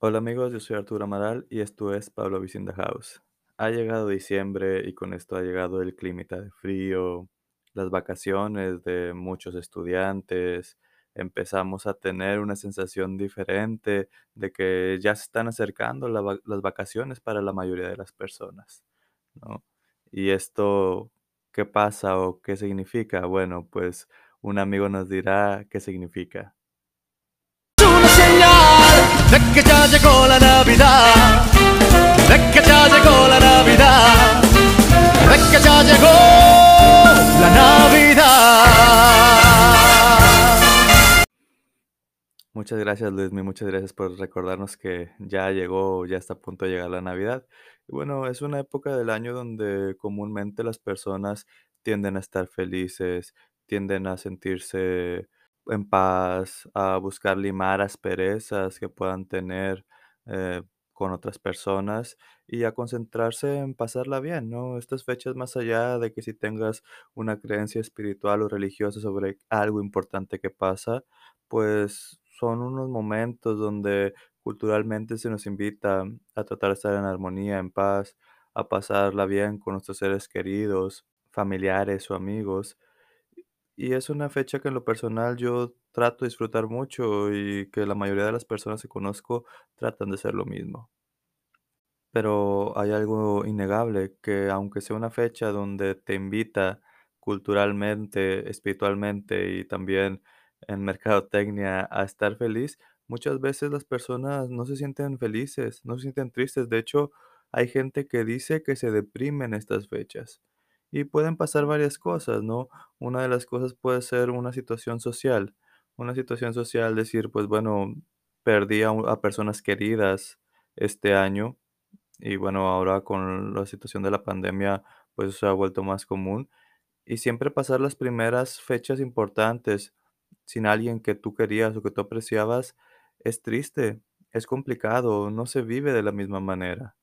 Hola amigos, yo soy Arturo Amaral y esto es Pablo Vicinda House. Ha llegado diciembre y con esto ha llegado el clima de frío, las vacaciones de muchos estudiantes. Empezamos a tener una sensación diferente de que ya se están acercando las vacaciones para la mayoría de las personas, ¿no? Y esto, ¿qué pasa o qué significa? Bueno, pues un amigo nos dirá qué significa. De que ya llegó la Navidad, de que ya llegó la Navidad, de que ya llegó la Navidad. Muchas gracias, Luismi, muchas gracias por recordarnos que ya llegó, ya está a punto de llegar la Navidad. Bueno, es una época del año donde comúnmente las personas tienden a estar felices, tienden a sentirse en paz, a buscar limar asperezas que puedan tener eh, con otras personas y a concentrarse en pasarla bien, ¿no? Estas fechas, más allá de que si tengas una creencia espiritual o religiosa sobre algo importante que pasa, pues son unos momentos donde culturalmente se nos invita a tratar de estar en armonía, en paz, a pasarla bien con nuestros seres queridos, familiares o amigos. Y es una fecha que en lo personal yo trato de disfrutar mucho y que la mayoría de las personas que conozco tratan de hacer lo mismo. Pero hay algo innegable, que aunque sea una fecha donde te invita culturalmente, espiritualmente y también en mercadotecnia a estar feliz, muchas veces las personas no se sienten felices, no se sienten tristes. De hecho, hay gente que dice que se deprime en estas fechas. Y pueden pasar varias cosas, ¿no? Una de las cosas puede ser una situación social. Una situación social, decir, pues bueno, perdí a, personas queridas este año y bueno, ahora con la situación de la pandemia, pues se ha vuelto más común. Y siempre pasar las primeras fechas importantes sin alguien que tú querías o que tú apreciabas es triste, es complicado, no se vive de la misma manera.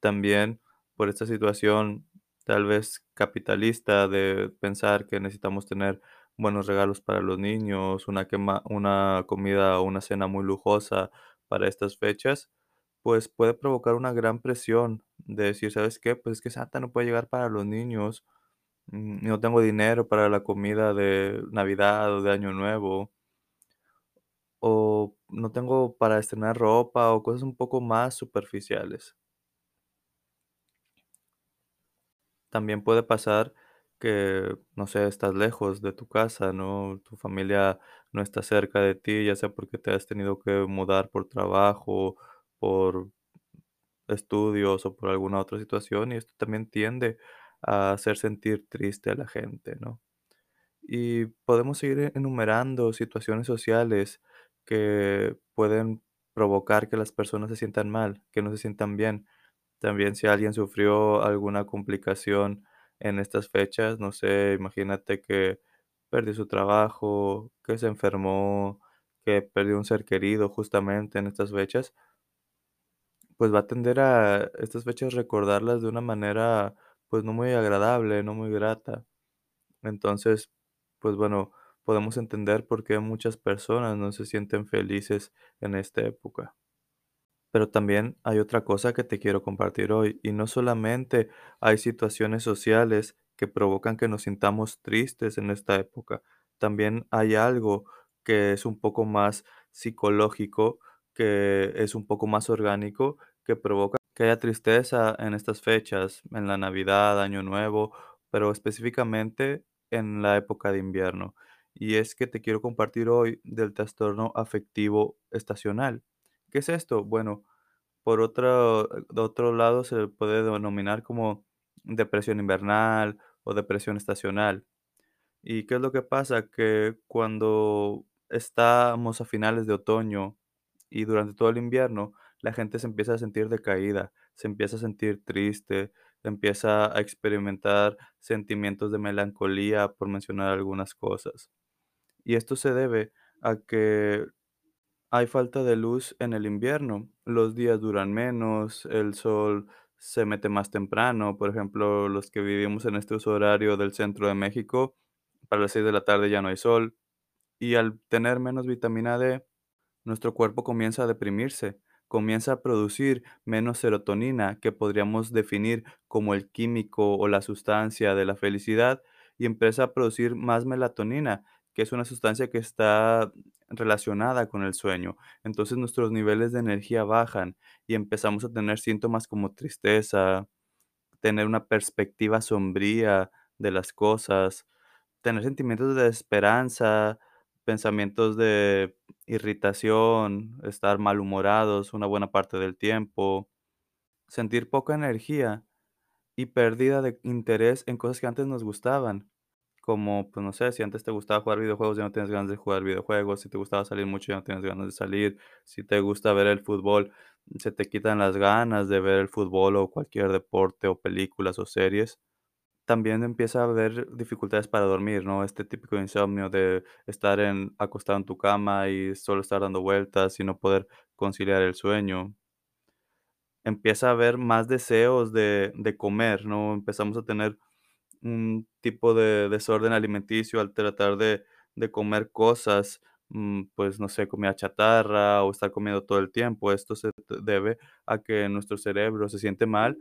También por esta situación tal vez capitalista de pensar que necesitamos tener buenos regalos para los niños, una, una comida o una cena muy lujosa para estas fechas, pues puede provocar una gran presión de decir, ¿sabes qué? Pues es que Santa no puede llegar para los niños, mm, no tengo dinero para la comida de Navidad o de Año Nuevo, o no tengo para estrenar ropa o cosas un poco más superficiales. También puede pasar que, no sé, estás lejos de tu casa, ¿no? Tu familia no está cerca de ti, ya sea porque te has tenido que mudar por trabajo, por estudios o por alguna otra situación, y esto también tiende a hacer sentir triste a la gente, ¿no? Y podemos seguir enumerando situaciones sociales que pueden provocar que las personas se sientan mal, que no se sientan bien. También si alguien sufrió alguna complicación en estas fechas, no sé, imagínate que perdió su trabajo, que se enfermó, que perdió un ser querido justamente en estas fechas, pues va a tender a estas fechas recordarlas de una manera pues no muy agradable, no muy grata. Entonces, pues bueno, podemos entender por qué muchas personas no se sienten felices en esta época. Pero también hay otra cosa que te quiero compartir hoy, y no solamente hay situaciones sociales que provocan que nos sintamos tristes en esta época, también hay algo que es un poco más psicológico, que es un poco más orgánico, que provoca que haya tristeza en estas fechas, en la Navidad, Año Nuevo, pero específicamente en la época de invierno. Y es que te quiero compartir hoy del trastorno afectivo estacional. ¿Qué es esto? Bueno, por otro, de otro lado se puede denominar como depresión invernal o depresión estacional. ¿Y qué es lo que pasa? Que cuando estamos a finales de otoño y durante todo el invierno, la gente se empieza a sentir decaída, se empieza a sentir triste, empieza a experimentar sentimientos de melancolía, por mencionar algunas cosas. Y esto se debe a que hay falta de luz en el invierno, los días duran menos, el sol se mete más temprano, por ejemplo, los que vivimos en este uso horario del centro de México, para las 6 de la tarde ya no hay sol, Y al tener menos vitamina D, nuestro cuerpo comienza a deprimirse, comienza a producir menos serotonina, que podríamos definir como el químico o la sustancia de la felicidad, y empieza a producir más melatonina, que es una sustancia que está relacionada con el sueño. Entonces nuestros niveles de energía bajan y empezamos a tener síntomas como tristeza, tener una perspectiva sombría de las cosas, tener sentimientos de desesperanza, pensamientos de irritación, estar malhumorados una buena parte del tiempo, sentir poca energía y pérdida de interés en cosas que antes nos gustaban. Como, pues no sé, si antes te gustaba jugar videojuegos, ya no tienes ganas de jugar videojuegos, si te gustaba salir mucho, ya no tienes ganas de salir, si te gusta ver el fútbol, se te quitan las ganas de ver el fútbol o cualquier deporte o películas o series. También empieza a haber dificultades para dormir, ¿no? Este típico insomnio de estar en acostado en tu cama y solo estar dando vueltas y no poder conciliar el sueño. Empieza a haber más deseos de de comer, ¿no? Empezamos a tener un tipo de desorden alimenticio al tratar de de comer cosas, mm, pues, no sé, comida chatarra o estar comiendo todo el tiempo. Esto se debe a que nuestro cerebro se siente mal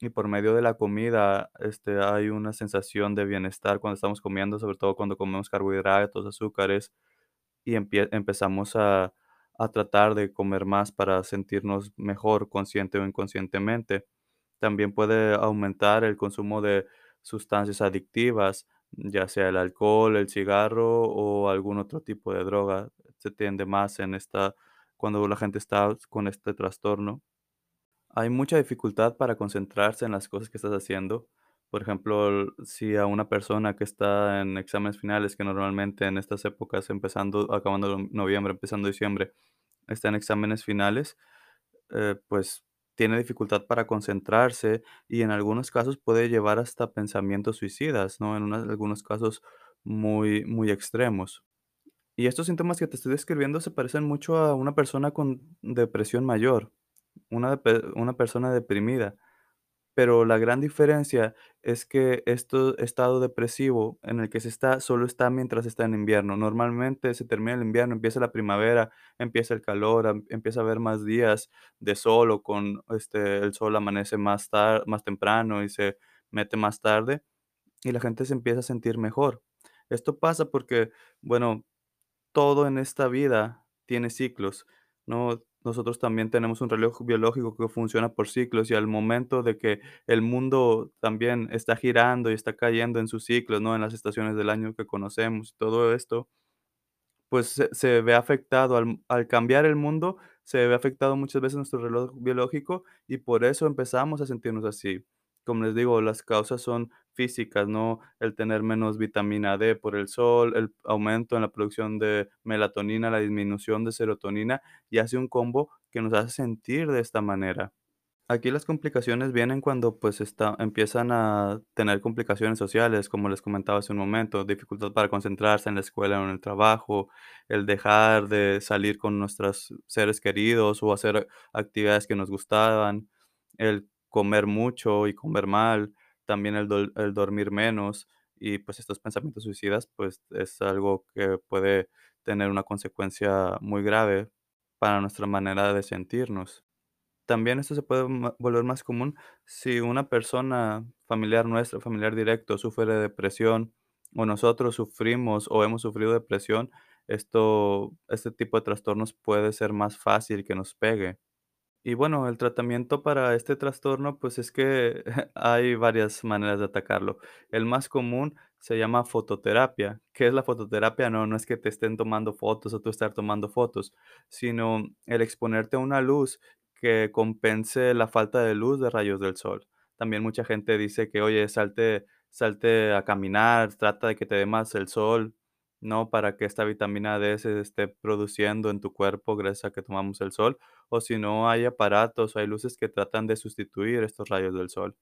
y por medio de la comida, este, hay una sensación de bienestar cuando estamos comiendo, sobre todo cuando comemos carbohidratos, azúcares, y empezamos a a tratar de comer más para sentirnos mejor, consciente o inconscientemente. También puede aumentar el consumo de sustancias adictivas, ya sea el alcohol, el cigarro o algún otro tipo de droga. Se tiende más en esta cuando la gente está con este trastorno. Hay mucha dificultad para concentrarse en las cosas que estás haciendo. Por ejemplo, si a una persona que está en exámenes finales, que normalmente en estas épocas, empezando, acabando no- noviembre, empezando diciembre, está en exámenes finales, eh, pues tiene dificultad para concentrarse y en algunos casos puede llevar hasta pensamientos suicidas, ¿no? En algunos casos muy, muy extremos. Y estos síntomas que te estoy describiendo se parecen mucho a una persona con depresión mayor, una, una persona deprimida. Pero la gran diferencia es que este estado depresivo en el que se está, solo está mientras está en invierno. Normalmente se termina el invierno, empieza la primavera, empieza el calor, empieza a haber más días de sol o con este, el sol amanece más tar- más temprano y se mete más tarde y la gente se empieza a sentir mejor. Esto pasa porque, bueno, todo en esta vida tiene ciclos, ¿no? Nosotros también tenemos un reloj biológico que funciona por ciclos y al momento de que el mundo también está girando y está cayendo en sus ciclos, ¿no? En las estaciones del año que conocemos y todo esto, pues se ve afectado al al cambiar el mundo, se ve afectado muchas veces nuestro reloj biológico y por eso empezamos a sentirnos así. Como les digo, las causas son físicas, ¿no? El tener menos vitamina D por el sol, el aumento en la producción de melatonina, la disminución de serotonina, y hace un combo que nos hace sentir de esta manera. Aquí las complicaciones vienen cuando, pues, está empiezan a tener complicaciones sociales, como les comentaba hace un momento, dificultad para concentrarse en la escuela o en el trabajo, el dejar de salir con nuestros seres queridos o hacer actividades que nos gustaban, el comer mucho y comer mal, también el dol el dormir menos y, pues, estos pensamientos suicidas, pues, es algo que puede tener una consecuencia muy grave para nuestra manera de sentirnos. También esto se puede volver más común si una persona familiar nuestra, familiar directo, sufre de depresión, o nosotros sufrimos o hemos sufrido depresión, esto este tipo de trastornos puede ser más fácil que nos pegue. Y bueno, el tratamiento para este trastorno, pues es que hay varias maneras de atacarlo. El más común se llama fototerapia. ¿Qué es la fototerapia? No, no es que te estén tomando fotos o tú estar tomando fotos, sino el exponerte a una luz que compense la falta de luz de rayos del sol. También mucha gente dice que, oye, salte, salte a caminar, trata de que te dé más el sol, ¿no? Para que esta vitamina D se esté produciendo en tu cuerpo gracias a que tomamos el sol o si no hay aparatos o hay luces que tratan de sustituir estos rayos del sol.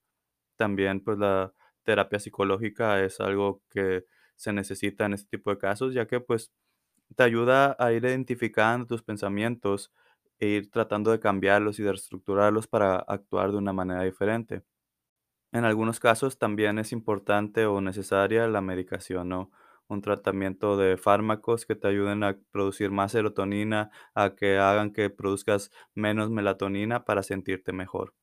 También, pues, la terapia psicológica es algo que se necesita en este tipo de casos, ya que, pues, te ayuda a ir identificando tus pensamientos e ir tratando de cambiarlos y de reestructurarlos para actuar de una manera diferente. En algunos casos también es importante o necesaria la medicación, ¿no? Un tratamiento de fármacos que te ayuden a producir más serotonina, a que hagan que produzcas menos melatonina para sentirte mejor.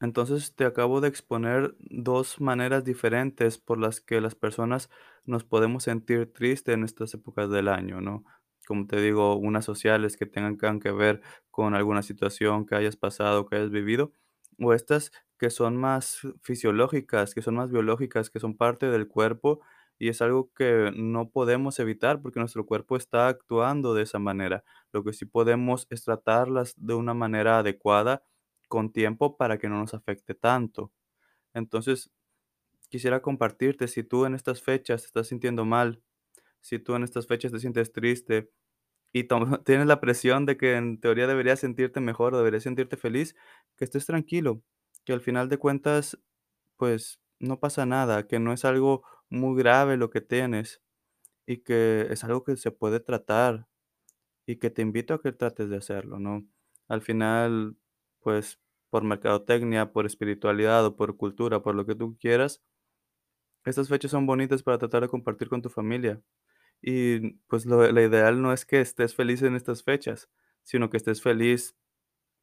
Entonces, te acabo de exponer 2 maneras diferentes por las que las personas nos podemos sentir triste en estas épocas del año, ¿no? Como te digo, unas sociales que tengan que ver con alguna situación que hayas pasado, que hayas vivido, o estas que son más fisiológicas, que son más biológicas, que son parte del cuerpo, y es algo que no podemos evitar porque nuestro cuerpo está actuando de esa manera. Lo que sí podemos es tratarlas de una manera adecuada con tiempo para que no nos afecte tanto. Entonces, quisiera compartirte, si tú en estas fechas te estás sintiendo mal, si tú en estas fechas te sientes triste y tienes la presión de que en teoría deberías sentirte mejor o deberías sentirte feliz, que estés tranquilo, que al final de cuentas, pues no pasa nada, que no es algo muy grave lo que tienes y que es algo que se puede tratar y que te invito a que trates de hacerlo, ¿no? Al final, pues, por mercadotecnia, por espiritualidad o por cultura, por lo que tú quieras, estas fechas son bonitas para tratar de compartir con tu familia. Y pues lo, ideal no es que estés feliz en estas fechas, sino que estés feliz,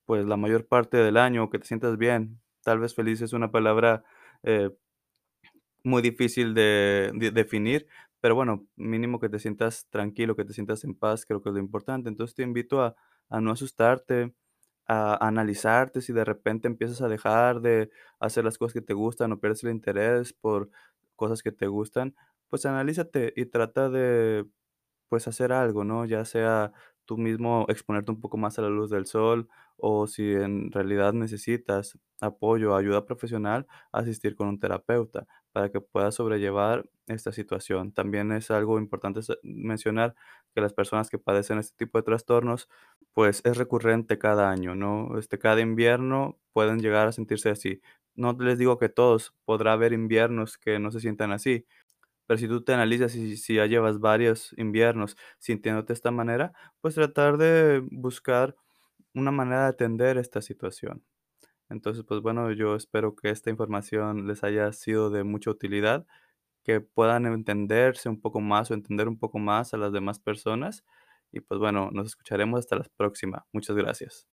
pues, la mayor parte del año, que te sientas bien. Tal vez feliz es una palabra eh, muy difícil de de definir, pero bueno, mínimo que te sientas tranquilo, que te sientas en paz, creo que es lo importante. Entonces, te invito a a no asustarte, a analizarte si de repente empiezas a dejar de hacer las cosas que te gustan o pierdes el interés por cosas que te gustan, pues analízate y trata de pues hacer algo, ¿no? Ya sea tú mismo exponerte un poco más a la luz del sol o si en realidad necesitas apoyo, ayuda profesional, asistir con un terapeuta para que puedas sobrellevar esta situación. También es algo importante mencionar que las personas que padecen este tipo de trastornos, pues es recurrente cada año, ¿no? Este, cada invierno pueden llegar a sentirse así. No les digo que todos, podrá haber inviernos que no se sientan así, pero si tú te analizas y si ya llevas varios inviernos sintiéndote de esta manera, pues tratar de buscar una manera de atender esta situación. Entonces, pues bueno, yo espero que esta información les haya sido de mucha utilidad, que puedan entenderse un poco más o entender un poco más a las demás personas. Y pues bueno, nos escucharemos hasta la próxima. Muchas gracias.